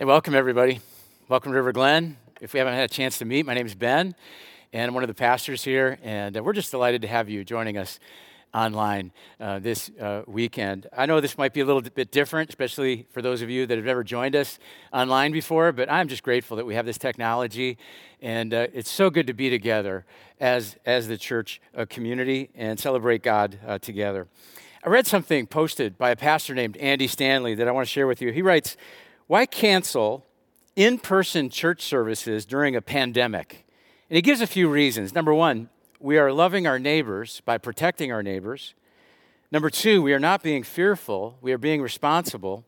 Hey, welcome everybody. Welcome to River Glen. If we haven't had a chance to meet, my name is Ben, and I'm one of the pastors here, and uh, we're just delighted to have you joining us online uh, this uh, weekend. I know this might be a little bit different, especially for those of you that have never joined us online before, but I'm just grateful that we have this technology, and uh, it's so good to be together as, as the church uh, community and celebrate God uh, together. I read something posted by a pastor named Andy Stanley that I want to share with you. He writes, why cancel in person church services during a pandemic? And he gives a few reasons. Number one, we are loving our neighbors by protecting our neighbors. Number two, we are not being fearful, we are being responsible.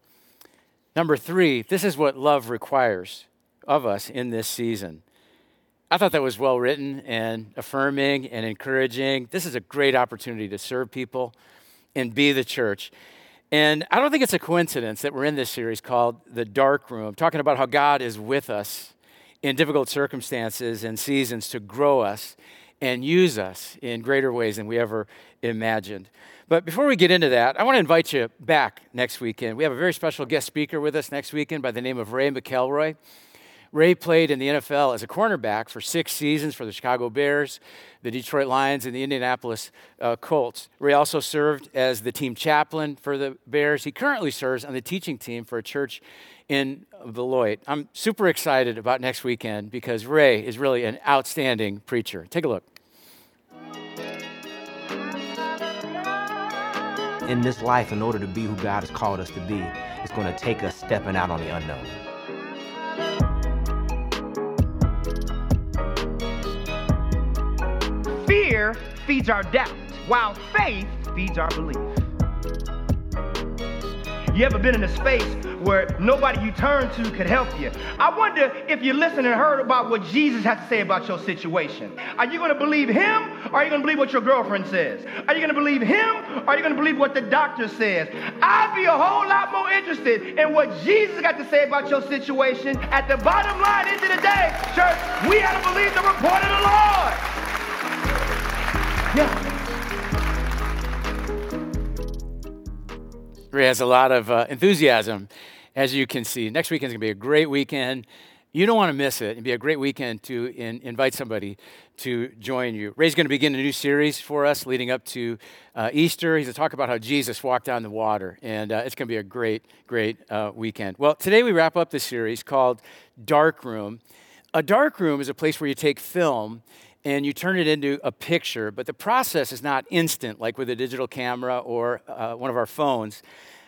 Number three, this is what love requires of us in this season. I thought that was well written and affirming and encouraging. This is a great opportunity to serve people and be the church. And I don't think it's a coincidence that we're in this series called The Dark Room, talking about how God is with us in difficult circumstances and seasons to grow us and use us in greater ways than we ever imagined. But before we get into that, I want to invite you back next weekend. We have a very special guest speaker with us next weekend by the name of Ray McElroy. Ray played in the NFL as a cornerback for six seasons for the Chicago Bears, the Detroit Lions, and the Indianapolis uh, Colts. Ray also served as the team chaplain for the Bears. He currently serves on the teaching team for a church in Beloit. I'm super excited about next weekend because Ray is really an outstanding preacher. Take a look. In this life, in order to be who God has called us to be, it's going to take us stepping out on the unknown. Fear feeds our doubt, while faith feeds our belief. You ever been in a space where nobody you turn to could help you? I wonder if you listened and heard about what Jesus has to say about your situation. Are you going to believe him or are you going to believe what your girlfriend says? Are you going to believe him or are you going to believe what the doctor says? I'd be a whole lot more interested in what Jesus got to say about your situation. At the bottom line, end of the day, church, we got to believe the report of the Lord. Ray has a lot of uh, enthusiasm, as you can see. Next weekend is going to be a great weekend. You don't want to miss it. It'd be a great weekend to in, invite somebody to join you. Ray's going to begin a new series for us leading up to uh, Easter. He's going to talk about how Jesus walked on the water, and uh, it's going to be a great, great uh, weekend. Well, today we wrap up the series called Dark Room. A dark room is a place where you take film and you turn it into a picture, but the process is not instant like with a digital camera or uh, one of our phones.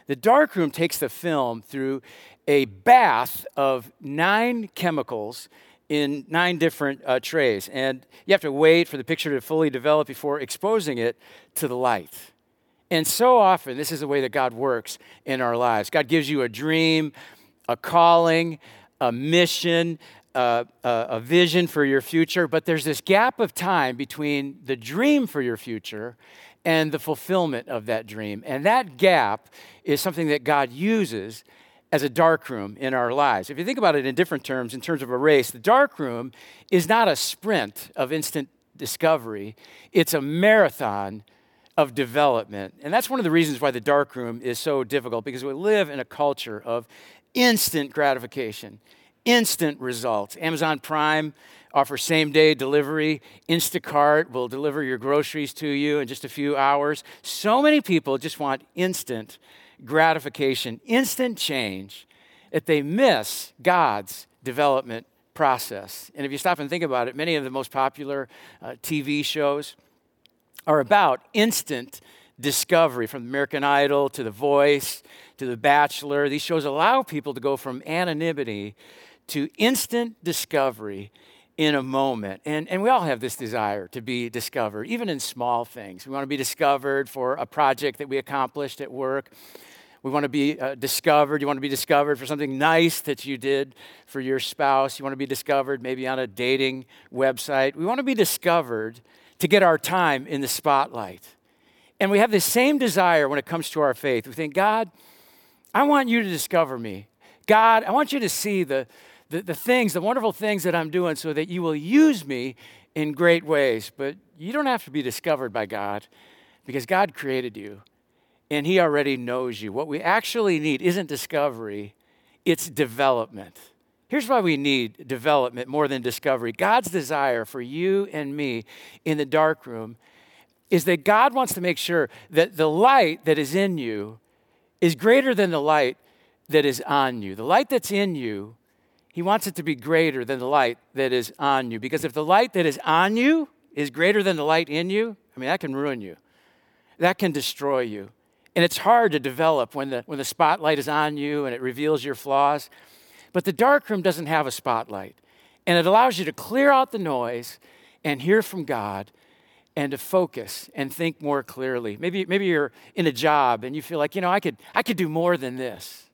The darkroom takes the film through a bath of nine chemicals in nine different uh, trays, and you have to wait for the picture to fully develop before exposing it to the light. And so often, this is the way that God works in our lives. God gives you a dream, a calling, a mission, a, a, vision for your future, but there's this gap of time between the dream for your future and the fulfillment of that dream. And that gap is something that God uses as a dark room in our lives. If you think about it in different terms, in terms of a race, the dark room is not a sprint of instant discovery, it's a marathon of development. And that's one of the reasons why the dark room is so difficult because we live in a culture of instant gratification instant results. Amazon Prime offers same day delivery. Instacart will deliver your groceries to you in just a few hours. So many people just want instant gratification, instant change, that they miss God's development process. And if you stop and think about it, many of the most popular uh, TV shows are about instant discovery from American Idol to The Voice to The Bachelor. These shows allow people to go from anonymity to instant discovery in a moment. And, and we all have this desire to be discovered, even in small things. We want to be discovered for a project that we accomplished at work. We want to be uh, discovered. You want to be discovered for something nice that you did for your spouse. You want to be discovered maybe on a dating website. We want to be discovered to get our time in the spotlight. And we have the same desire when it comes to our faith. We think, God, I want you to discover me. God, I want you to see the, the, the things, the wonderful things that I'm doing so that you will use me in great ways. But you don't have to be discovered by God because God created you and He already knows you. What we actually need isn't discovery, it's development. Here's why we need development more than discovery. God's desire for you and me in the dark room is that God wants to make sure that the light that is in you is greater than the light that is on you. The light that's in you, He wants it to be greater than the light that is on you. Because if the light that is on you is greater than the light in you, I mean, that can ruin you, that can destroy you. And it's hard to develop when the, when the spotlight is on you and it reveals your flaws. But the darkroom doesn't have a spotlight, and it allows you to clear out the noise and hear from God and to focus and think more clearly. Maybe, maybe you're in a job and you feel like, you know, I could, I could do more than this.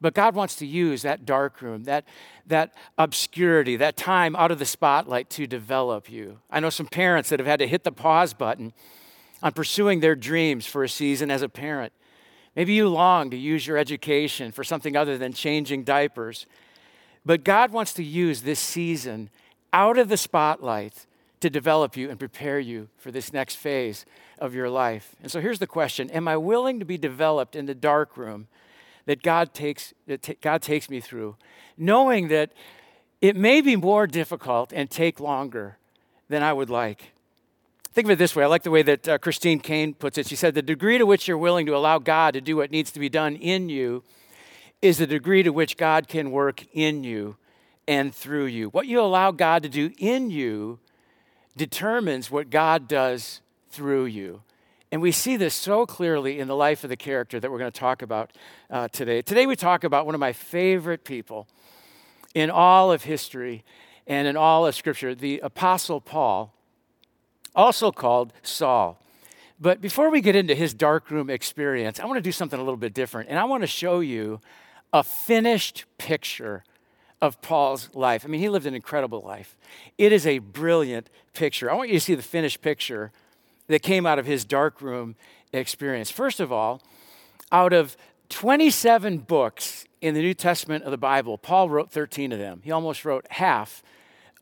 But God wants to use that darkroom, that, that obscurity, that time out of the spotlight to develop you. I know some parents that have had to hit the pause button on pursuing their dreams for a season as a parent. Maybe you long to use your education for something other than changing diapers. But God wants to use this season out of the spotlight to develop you and prepare you for this next phase of your life. And so here's the question Am I willing to be developed in the dark room that God takes, that t- God takes me through, knowing that it may be more difficult and take longer than I would like? Think of it this way. I like the way that uh, Christine Kane puts it. She said, The degree to which you're willing to allow God to do what needs to be done in you is the degree to which God can work in you and through you. What you allow God to do in you determines what God does through you. And we see this so clearly in the life of the character that we're going to talk about uh, today. Today, we talk about one of my favorite people in all of history and in all of Scripture, the Apostle Paul also called Saul. But before we get into his darkroom experience, I want to do something a little bit different. And I want to show you a finished picture of Paul's life. I mean, he lived an incredible life. It is a brilliant picture. I want you to see the finished picture that came out of his darkroom experience. First of all, out of 27 books in the New Testament of the Bible, Paul wrote 13 of them. He almost wrote half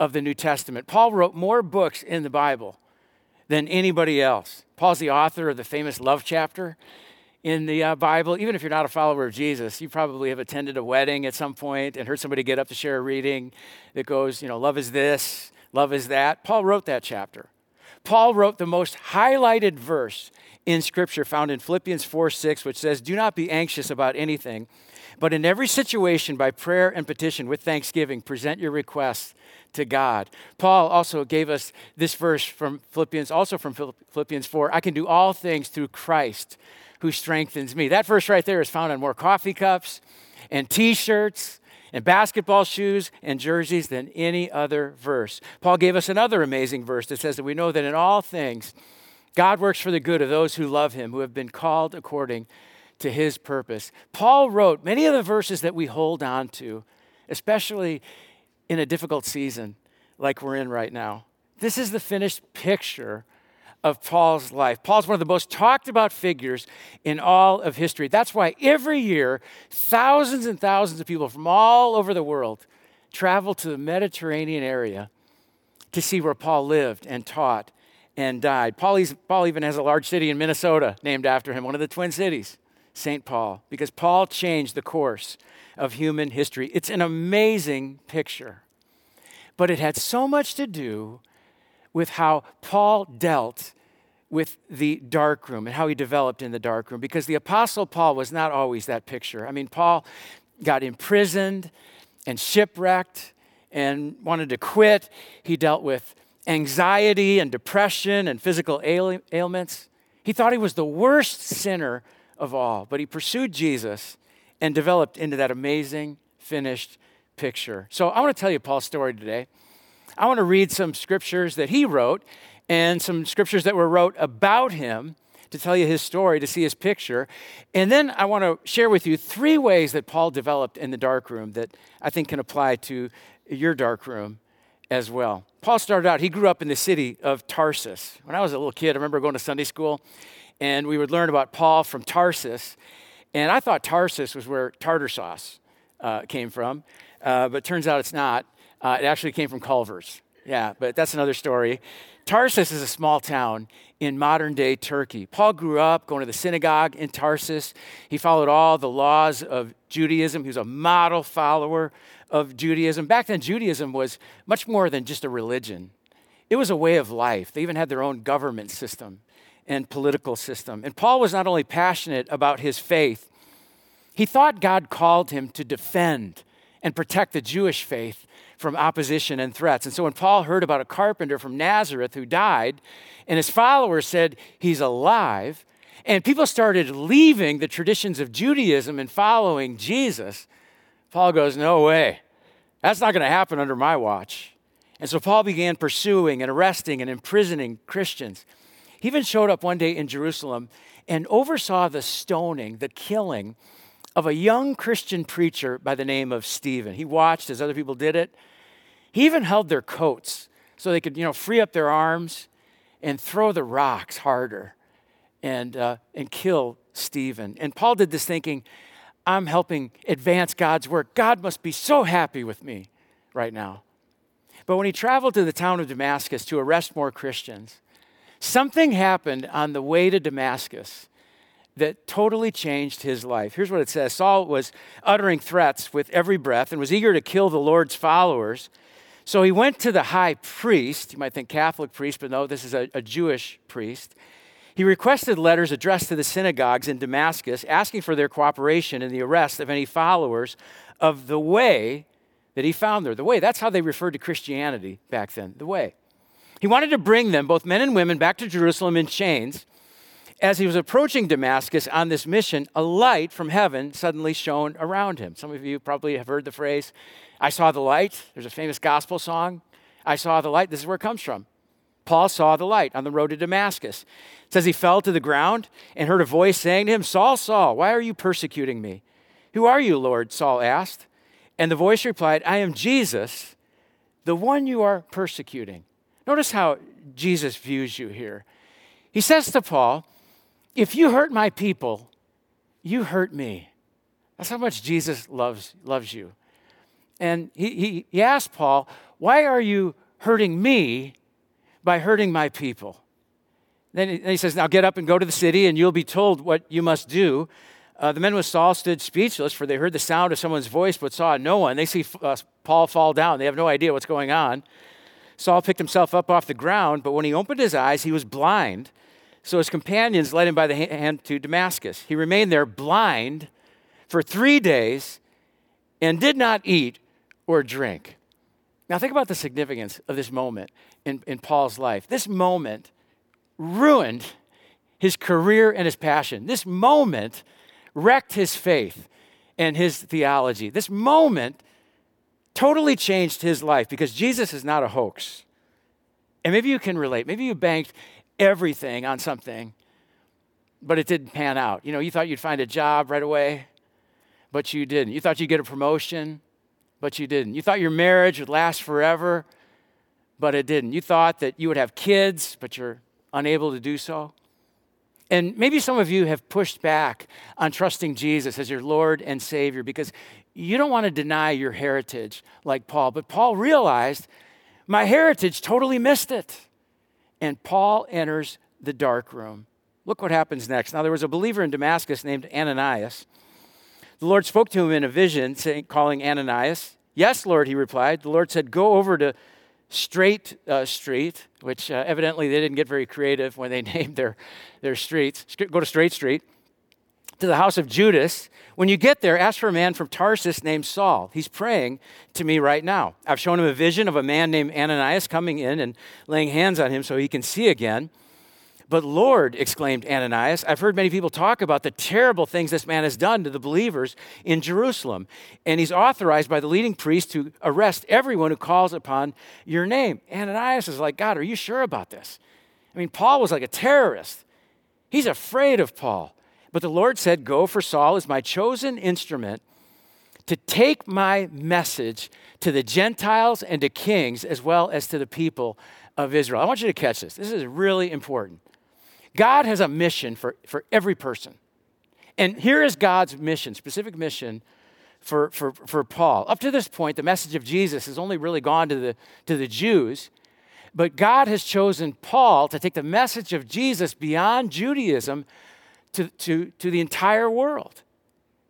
of the New Testament. Paul wrote more books in the Bible than anybody else. Paul's the author of the famous love chapter in the uh, Bible. Even if you're not a follower of Jesus, you probably have attended a wedding at some point and heard somebody get up to share a reading that goes, you know, love is this, love is that. Paul wrote that chapter. Paul wrote the most highlighted verse in Scripture found in Philippians 4 6, which says, Do not be anxious about anything, but in every situation, by prayer and petition with thanksgiving, present your requests to God. Paul also gave us this verse from Philippians, also from Philippians 4 I can do all things through Christ who strengthens me. That verse right there is found on more coffee cups and t shirts and basketball shoes and jerseys than any other verse. Paul gave us another amazing verse that says that we know that in all things, God works for the good of those who love him, who have been called according to his purpose. Paul wrote many of the verses that we hold on to, especially in a difficult season like we're in right now. This is the finished picture of Paul's life. Paul's one of the most talked about figures in all of history. That's why every year, thousands and thousands of people from all over the world travel to the Mediterranean area to see where Paul lived and taught and died. Paul, Paul even has a large city in Minnesota named after him, one of the Twin Cities, St. Paul, because Paul changed the course of human history. It's an amazing picture. But it had so much to do with how Paul dealt with the dark room and how he developed in the dark room because the apostle Paul was not always that picture. I mean, Paul got imprisoned and shipwrecked and wanted to quit. He dealt with anxiety and depression and physical ailments. He thought he was the worst sinner of all, but he pursued Jesus and developed into that amazing finished picture. So I want to tell you Paul's story today. I want to read some scriptures that he wrote and some scriptures that were wrote about him to tell you his story, to see his picture. And then I want to share with you three ways that Paul developed in the dark room that I think can apply to your dark room as well. Paul started out, he grew up in the city of Tarsus. When I was a little kid, I remember going to Sunday school and we would learn about Paul from Tarsus. And I thought Tarsus was where tartar sauce uh, came from, uh, but turns out it's not. Uh, it actually came from Culver's Yeah, but that's another story. Tarsus is a small town in modern day Turkey. Paul grew up going to the synagogue in Tarsus. He followed all the laws of Judaism. He was a model follower of Judaism. Back then, Judaism was much more than just a religion, it was a way of life. They even had their own government system and political system. And Paul was not only passionate about his faith, he thought God called him to defend and protect the Jewish faith from opposition and threats. And so when Paul heard about a carpenter from Nazareth who died, and his followers said he's alive, and people started leaving the traditions of Judaism and following Jesus, Paul goes, No way. That's not going to happen under my watch. And so Paul began pursuing and arresting and imprisoning Christians. He even showed up one day in Jerusalem and oversaw the stoning, the killing of a young Christian preacher by the name of Stephen. He watched as other people did it. He even held their coats so they could, you know, free up their arms and throw the rocks harder and, uh, and kill Stephen. And Paul did this thinking, I'm helping advance God's work. God must be so happy with me right now. But when he traveled to the town of Damascus to arrest more Christians, something happened on the way to Damascus that totally changed his life. Here's what it says Saul was uttering threats with every breath and was eager to kill the Lord's followers. So he went to the high priest. You might think Catholic priest, but no, this is a, a Jewish priest. He requested letters addressed to the synagogues in Damascus, asking for their cooperation in the arrest of any followers of the way that he found there. The way, that's how they referred to Christianity back then, the way. He wanted to bring them, both men and women, back to Jerusalem in chains. As he was approaching Damascus on this mission, a light from heaven suddenly shone around him. Some of you probably have heard the phrase, I saw the light. There's a famous gospel song. I saw the light. This is where it comes from. Paul saw the light on the road to Damascus. It says he fell to the ground and heard a voice saying to him, Saul, Saul, why are you persecuting me? Who are you, Lord? Saul asked. And the voice replied, I am Jesus, the one you are persecuting. Notice how Jesus views you here. He says to Paul, If you hurt my people, you hurt me. That's how much Jesus loves, loves you. And he, he, he asked Paul, Why are you hurting me by hurting my people? Then he, then he says, Now get up and go to the city, and you'll be told what you must do. Uh, the men with Saul stood speechless, for they heard the sound of someone's voice but saw no one. They see uh, Paul fall down. They have no idea what's going on. Saul picked himself up off the ground, but when he opened his eyes, he was blind. So his companions led him by the hand to Damascus. He remained there blind for three days and did not eat or drink. Now, think about the significance of this moment in, in Paul's life. This moment ruined his career and his passion. This moment wrecked his faith and his theology. This moment totally changed his life because Jesus is not a hoax. And maybe you can relate. Maybe you banked everything on something, but it didn't pan out. You know, you thought you'd find a job right away, but you didn't. You thought you'd get a promotion, but you didn't. You thought your marriage would last forever, but it didn't. You thought that you would have kids, but you're unable to do so. And maybe some of you have pushed back on trusting Jesus as your Lord and Savior because you don't want to deny your heritage like Paul. But Paul realized my heritage totally missed it. And Paul enters the dark room. Look what happens next. Now, there was a believer in Damascus named Ananias. The Lord spoke to him in a vision, saying, calling Ananias. Yes, Lord, he replied. The Lord said, Go over to Straight uh, Street, which uh, evidently they didn't get very creative when they named their, their streets. Go to Straight Street, to the house of Judas. When you get there, ask for a man from Tarsus named Saul. He's praying to me right now. I've shown him a vision of a man named Ananias coming in and laying hands on him so he can see again. But Lord, exclaimed Ananias, I've heard many people talk about the terrible things this man has done to the believers in Jerusalem. And he's authorized by the leading priest to arrest everyone who calls upon your name. Ananias is like, God, are you sure about this? I mean, Paul was like a terrorist. He's afraid of Paul. But the Lord said, Go, for Saul is my chosen instrument to take my message to the Gentiles and to kings as well as to the people of Israel. I want you to catch this. This is really important. God has a mission for, for every person. And here is God's mission, specific mission for, for, for Paul. Up to this point, the message of Jesus has only really gone to the, to the Jews. But God has chosen Paul to take the message of Jesus beyond Judaism to, to, to the entire world.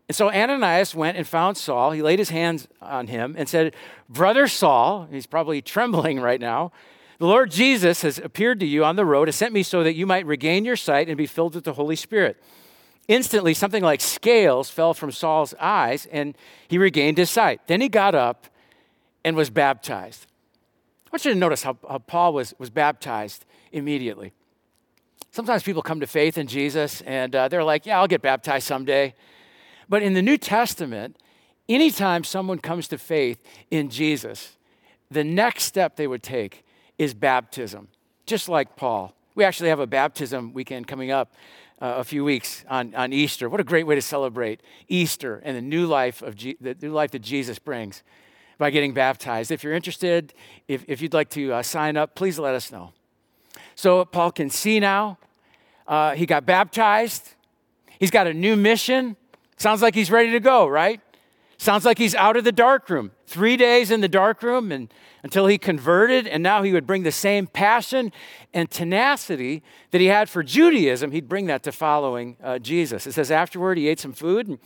And so Ananias went and found Saul. He laid his hands on him and said, Brother Saul, he's probably trembling right now, the Lord Jesus has appeared to you on the road, has sent me so that you might regain your sight and be filled with the Holy Spirit. Instantly, something like scales fell from Saul's eyes, and he regained his sight. Then he got up and was baptized. I want you to notice how, how Paul was, was baptized immediately. Sometimes people come to faith in Jesus and uh, they're like, yeah, I'll get baptized someday. But in the New Testament, anytime someone comes to faith in Jesus, the next step they would take is baptism, just like Paul. We actually have a baptism weekend coming up uh, a few weeks on, on Easter. What a great way to celebrate Easter and the new life of the new life that Jesus brings by getting baptized. If you're interested, if, if you'd like to uh, sign up, please let us know. So Paul can see now. Uh, he got baptized. He's got a new mission. Sounds like he's ready to go, right? Sounds like he's out of the dark room. Three days in the dark room and until he converted, and now he would bring the same passion and tenacity that he had for Judaism, he'd bring that to following uh, Jesus. It says afterward he ate some food and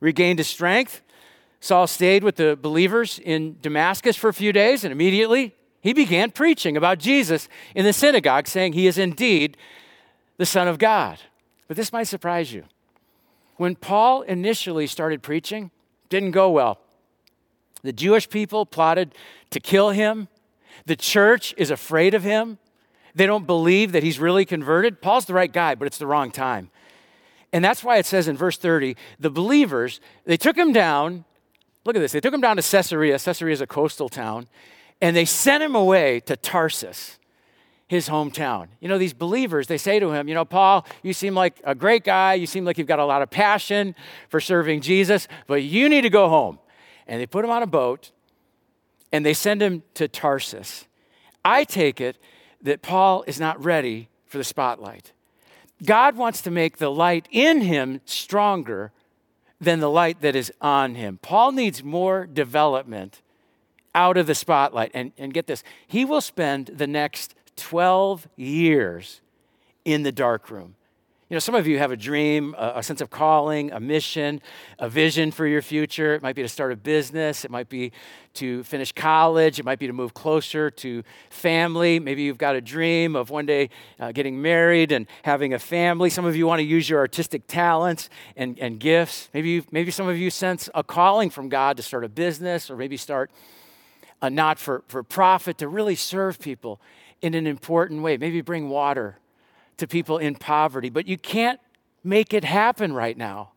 regained his strength. Saul stayed with the believers in Damascus for a few days, and immediately he began preaching about Jesus in the synagogue, saying he is indeed the Son of God. But this might surprise you. When Paul initially started preaching, didn't go well. The Jewish people plotted to kill him. The church is afraid of him. They don't believe that he's really converted. Paul's the right guy, but it's the wrong time. And that's why it says in verse 30 the believers, they took him down. Look at this. They took him down to Caesarea. Caesarea is a coastal town. And they sent him away to Tarsus, his hometown. You know, these believers, they say to him, You know, Paul, you seem like a great guy. You seem like you've got a lot of passion for serving Jesus, but you need to go home. And they put him on a boat and they send him to Tarsus. I take it that Paul is not ready for the spotlight. God wants to make the light in him stronger than the light that is on him. Paul needs more development out of the spotlight. And, and get this, he will spend the next 12 years in the dark room. You know, some of you have a dream, a, a, sense of calling, a mission, a vision for your future. It might be to start a business, it might be to finish college, it might be to move closer to family. Maybe you've got a dream of one day uh, getting married and having a family. Some of you want to use your artistic talents and, and gifts. Maybe, maybe some of you sense a calling from God to start a business or maybe start a not for, for profit to really serve people in an important way. Maybe bring water to people in poverty, but you can't make it happen right now.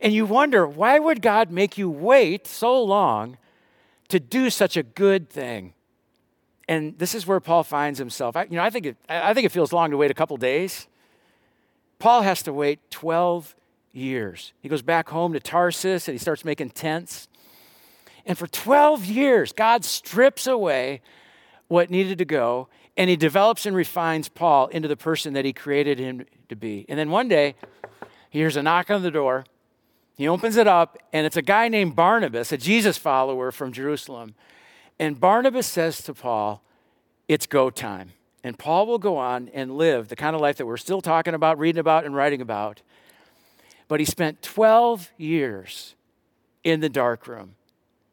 And you wonder, why would God make you wait so long to do such a good thing? And this is where Paul finds himself. I, you know, I think, it, I think it feels long to wait a couple days. Paul has to wait 12 years. He goes back home to Tarsus and he starts making tents. And for 12 years, God strips away what needed to go and he develops and refines Paul into the person that he created him to be. And then one day, he hears a knock on the door. He opens it up, and it's a guy named Barnabas, a Jesus follower from Jerusalem. And Barnabas says to Paul, It's go time. And Paul will go on and live the kind of life that we're still talking about, reading about, and writing about. But he spent 12 years in the dark room.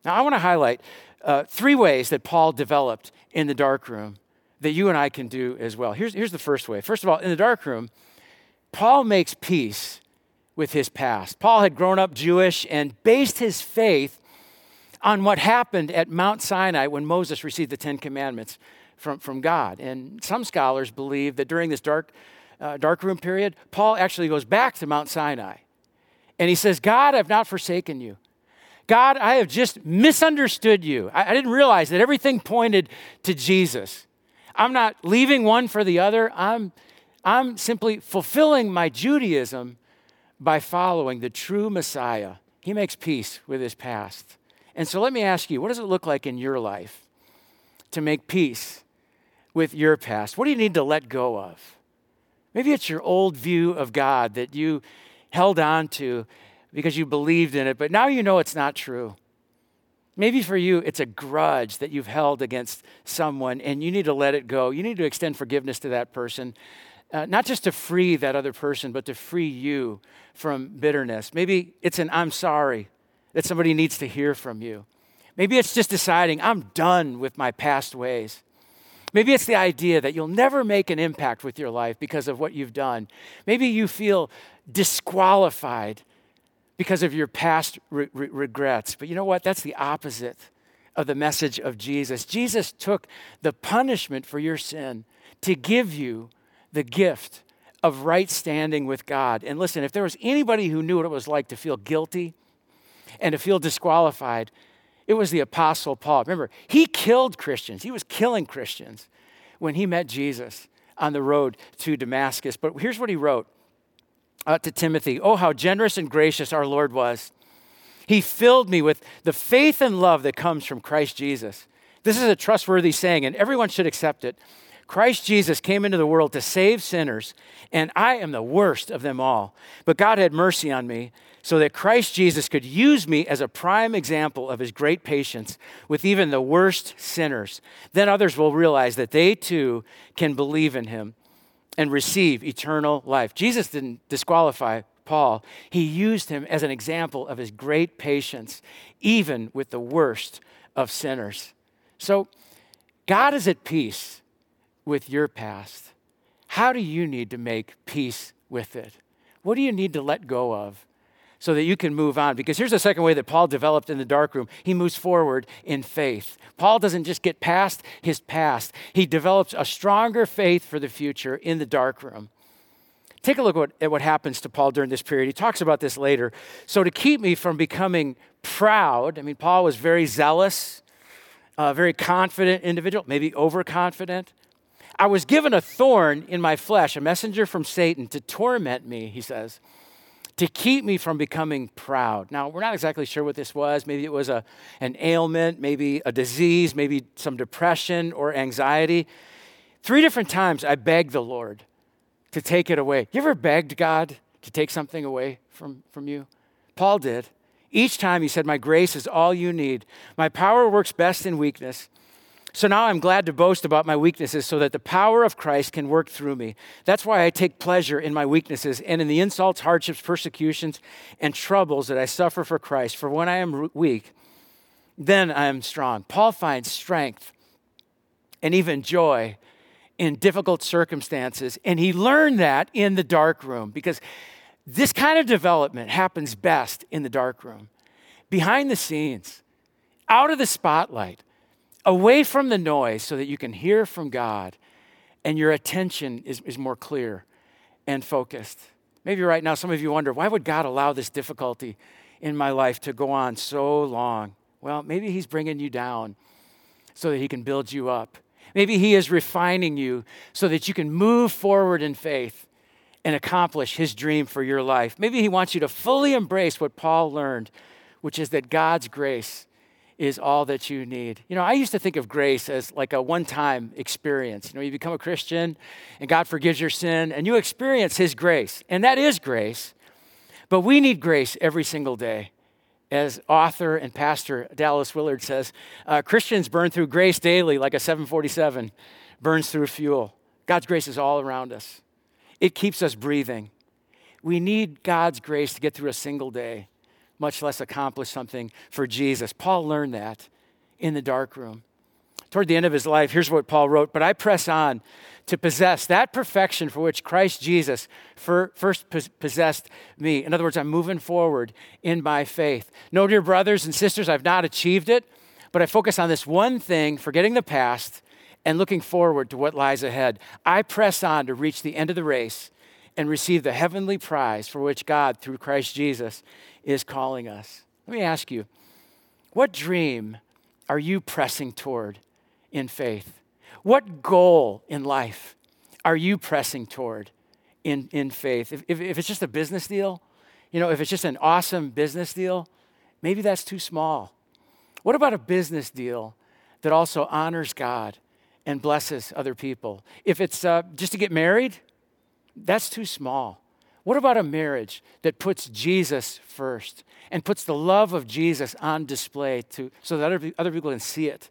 Now, I want to highlight uh, three ways that Paul developed in the dark room that you and I can do as well. Here's, here's the first way. First of all, in the dark room, Paul makes peace with his past. Paul had grown up Jewish and based his faith on what happened at Mount Sinai when Moses received the Ten Commandments from, from God. And some scholars believe that during this dark, uh, dark room period, Paul actually goes back to Mount Sinai. And he says, God, I've not forsaken you. God, I have just misunderstood you. I, I didn't realize that everything pointed to Jesus. I'm not leaving one for the other. I'm, I'm simply fulfilling my Judaism by following the true Messiah. He makes peace with his past. And so let me ask you what does it look like in your life to make peace with your past? What do you need to let go of? Maybe it's your old view of God that you held on to because you believed in it, but now you know it's not true. Maybe for you, it's a grudge that you've held against someone and you need to let it go. You need to extend forgiveness to that person, uh, not just to free that other person, but to free you from bitterness. Maybe it's an I'm sorry that somebody needs to hear from you. Maybe it's just deciding I'm done with my past ways. Maybe it's the idea that you'll never make an impact with your life because of what you've done. Maybe you feel disqualified because of your past re- re- regrets. But you know what? That's the opposite of the message of Jesus. Jesus took the punishment for your sin to give you the gift of right standing with God. And listen, if there was anybody who knew what it was like to feel guilty and to feel disqualified, it was the Apostle Paul. Remember, he killed Christians, he was killing Christians when he met Jesus on the road to Damascus. But here's what he wrote uh, to Timothy Oh, how generous and gracious our Lord was. He filled me with the faith and love that comes from Christ Jesus. This is a trustworthy saying, and everyone should accept it. Christ Jesus came into the world to save sinners, and I am the worst of them all. But God had mercy on me so that Christ Jesus could use me as a prime example of his great patience with even the worst sinners. Then others will realize that they too can believe in him and receive eternal life. Jesus didn't disqualify Paul, he used him as an example of his great patience, even with the worst of sinners. So, God is at peace with your past? How do you need to make peace with it? What do you need to let go of so that you can move on? Because here's the second way that Paul developed in the darkroom he moves forward in faith. Paul doesn't just get past his past, he develops a stronger faith for the future in the darkroom. Take a look at what happens to Paul during this period. He talks about this later. So, to keep me from becoming proud, I mean, Paul was very zealous, a very confident individual, maybe overconfident. I was given a thorn in my flesh, a messenger from Satan to torment me, he says, to keep me from becoming proud. Now, we're not exactly sure what this was. Maybe it was a, an ailment, maybe a disease, maybe some depression or anxiety. Three different times I begged the Lord to take it away. You ever begged God to take something away from, from you? Paul did. Each time he said, My grace is all you need. My power works best in weakness. So now I'm glad to boast about my weaknesses so that the power of Christ can work through me. That's why I take pleasure in my weaknesses and in the insults, hardships, persecutions, and troubles that I suffer for Christ. For when I am weak, then I am strong. Paul finds strength and even joy in difficult circumstances. And he learned that in the dark room because this kind of development happens best in the dark room, behind the scenes, out of the spotlight away from the noise so that you can hear from God and your attention is, is more clear and focused. Maybe right now, some of you wonder, why would God allow this difficulty in my life to go on so long? Well, maybe He's bringing you down so that He can build you up. Maybe He is refining you so that you can move forward in faith and accomplish His dream for your life. Maybe He wants you to fully embrace what Paul learned, which is that God's grace is all that you need. You know, I used to think of grace as like a one time experience. You know, you become a Christian and God forgives your sin and you experience His grace, and that is grace. But we need grace every single day. As author and pastor Dallas Willard says, uh, Christians burn through grace daily like a 747 burns through fuel. God's grace is all around us, it keeps us breathing. We need God's grace to get through a single day much less accomplish something for Jesus. Paul learned that in the dark room. Toward the end of his life, here's what Paul wrote But I press on to possess that perfection for which Christ Jesus first possessed me. In other words, I'm moving forward in my faith. No, dear brothers and sisters, I've not achieved it, but I focus on this one thing, forgetting the past and looking forward to what lies ahead. I press on to reach the end of the race and receive the heavenly prize for which God, through Christ Jesus, is calling us. Let me ask you what dream are you pressing toward in faith? What goal in life are you pressing toward in, in faith? If, if, if it's just a business deal, you know, if it's just an awesome business deal, maybe that's too small. What about a business deal that also honors God and blesses other people? If it's uh, just to get married, that's too small. What about a marriage that puts Jesus first and puts the love of Jesus on display to, so that other, other people can see it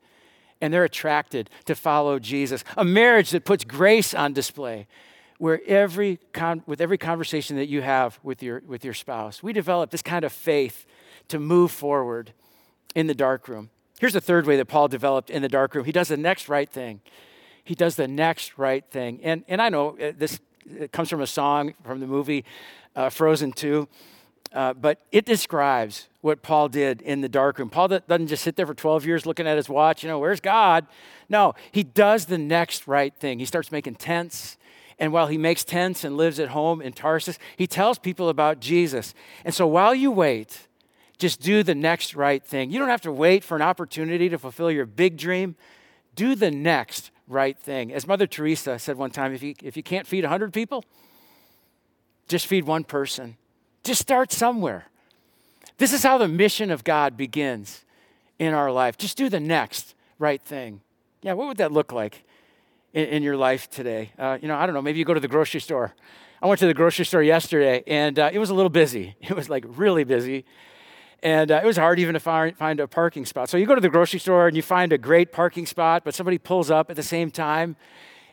and they're attracted to follow Jesus? A marriage that puts grace on display where every con- with every conversation that you have with your, with your spouse, we develop this kind of faith to move forward in the dark room. Here's the third way that Paul developed in the dark room. He does the next right thing. He does the next right thing. And, and I know uh, this it comes from a song from the movie uh, Frozen 2. Uh, but it describes what Paul did in the darkroom. Paul doesn't just sit there for 12 years looking at his watch, you know, where's God? No, he does the next right thing. He starts making tents. And while he makes tents and lives at home in Tarsus, he tells people about Jesus. And so while you wait, just do the next right thing. You don't have to wait for an opportunity to fulfill your big dream. Do the next right thing. As Mother Teresa said one time, if you, if you can't feed 100 people, just feed one person. Just start somewhere. This is how the mission of God begins in our life. Just do the next right thing. Yeah, what would that look like in, in your life today? Uh, you know, I don't know, maybe you go to the grocery store. I went to the grocery store yesterday and uh, it was a little busy. It was like really busy. And uh, it was hard even to find, find a parking spot. So you go to the grocery store and you find a great parking spot, but somebody pulls up at the same time.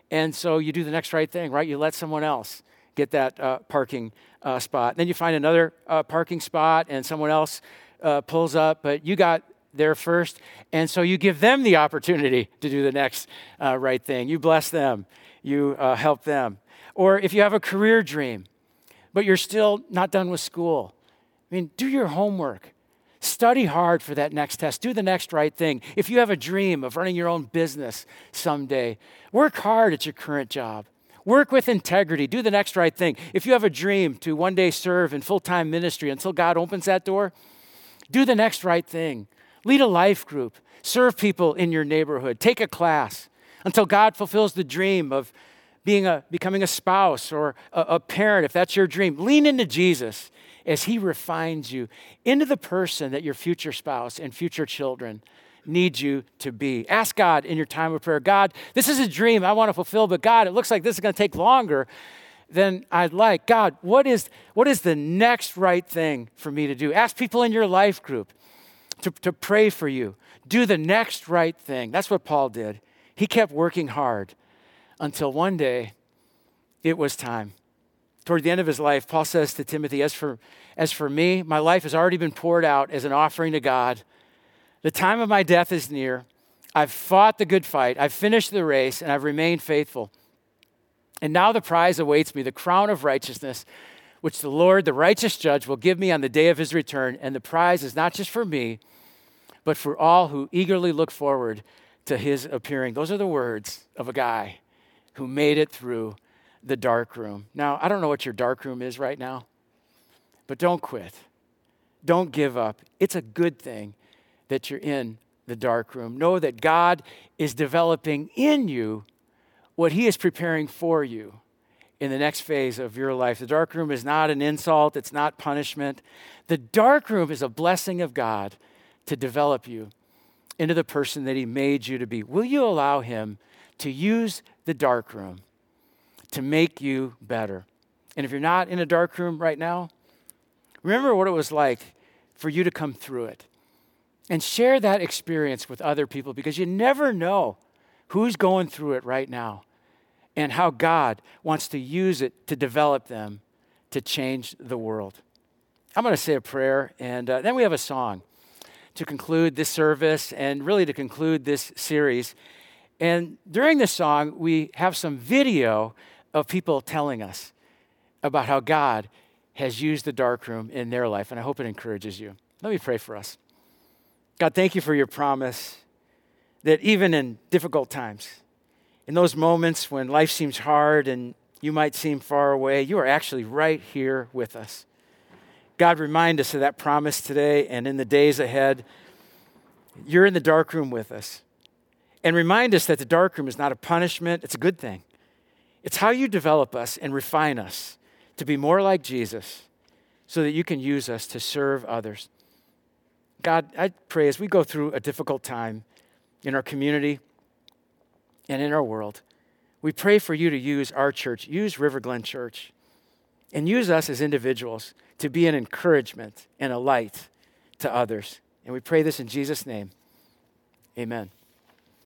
And so you do the next right thing, right? You let someone else get that uh, parking uh, spot. Then you find another uh, parking spot and someone else uh, pulls up, but you got there first. And so you give them the opportunity to do the next uh, right thing. You bless them, you help them. Or if you have a career dream, but you're still not done with school, I mean, do your homework. Study hard for that next test. Do the next right thing. If you have a dream of running your own business someday, work hard at your current job. Work with integrity. Do the next right thing. If you have a dream to one day serve in full time ministry until God opens that door, do the next right thing. Lead a life group. Serve people in your neighborhood. Take a class until God fulfills the dream of being a, becoming a spouse or a, a parent, if that's your dream. Lean into Jesus as He refines you into the person that your future spouse and future children need you to be. Ask God in your time of prayer God, this is a dream I want to fulfill, but God, it looks like this is going to take longer than I'd like. God, what is, what is the next right thing for me to do? Ask people in your life group to, to pray for you. Do the next right thing. That's what Paul did. He kept working hard until one day it was time toward the end of his life, Paul says to Timothy, as for, as for me, my life has already been poured out as an offering to God. The time of my death is near. I've fought the good fight, I've finished the race, and I've remained faithful. And now the prize awaits me, the crown of righteousness, which the Lord, the righteous judge, will give me on the day of his return. And the prize is not just for me, but for all who eagerly look forward to his appearing. Those are the words of a guy who made it through the dark room. Now, I don't know what your dark room is right now, but don't quit. Don't give up. It's a good thing that you're in the dark room. Know that God is developing in you what He is preparing for you in the next phase of your life. The dark room is not an insult, it's not punishment. The dark room is a blessing of God to develop you into the person that He made you to be. Will you allow Him to use the dark room to make you better. And if you're not in a dark room right now, remember what it was like for you to come through it. And share that experience with other people because you never know who's going through it right now and how God wants to use it to develop them to change the world. I'm going to say a prayer, and uh, then we have a song to conclude this service and really to conclude this series. And during this song, we have some video of people telling us about how God has used the darkroom in their life, and I hope it encourages you. Let me pray for us. God, thank you for your promise that even in difficult times, in those moments when life seems hard and you might seem far away, you are actually right here with us. God, remind us of that promise today and in the days ahead. You're in the darkroom with us. And remind us that the darkroom is not a punishment, it's a good thing. It's how you develop us and refine us to be more like Jesus so that you can use us to serve others. God, I pray as we go through a difficult time in our community and in our world, we pray for you to use our church, use River Glen Church and use us as individuals to be an encouragement and a light to others. And we pray this in Jesus' name. Amen.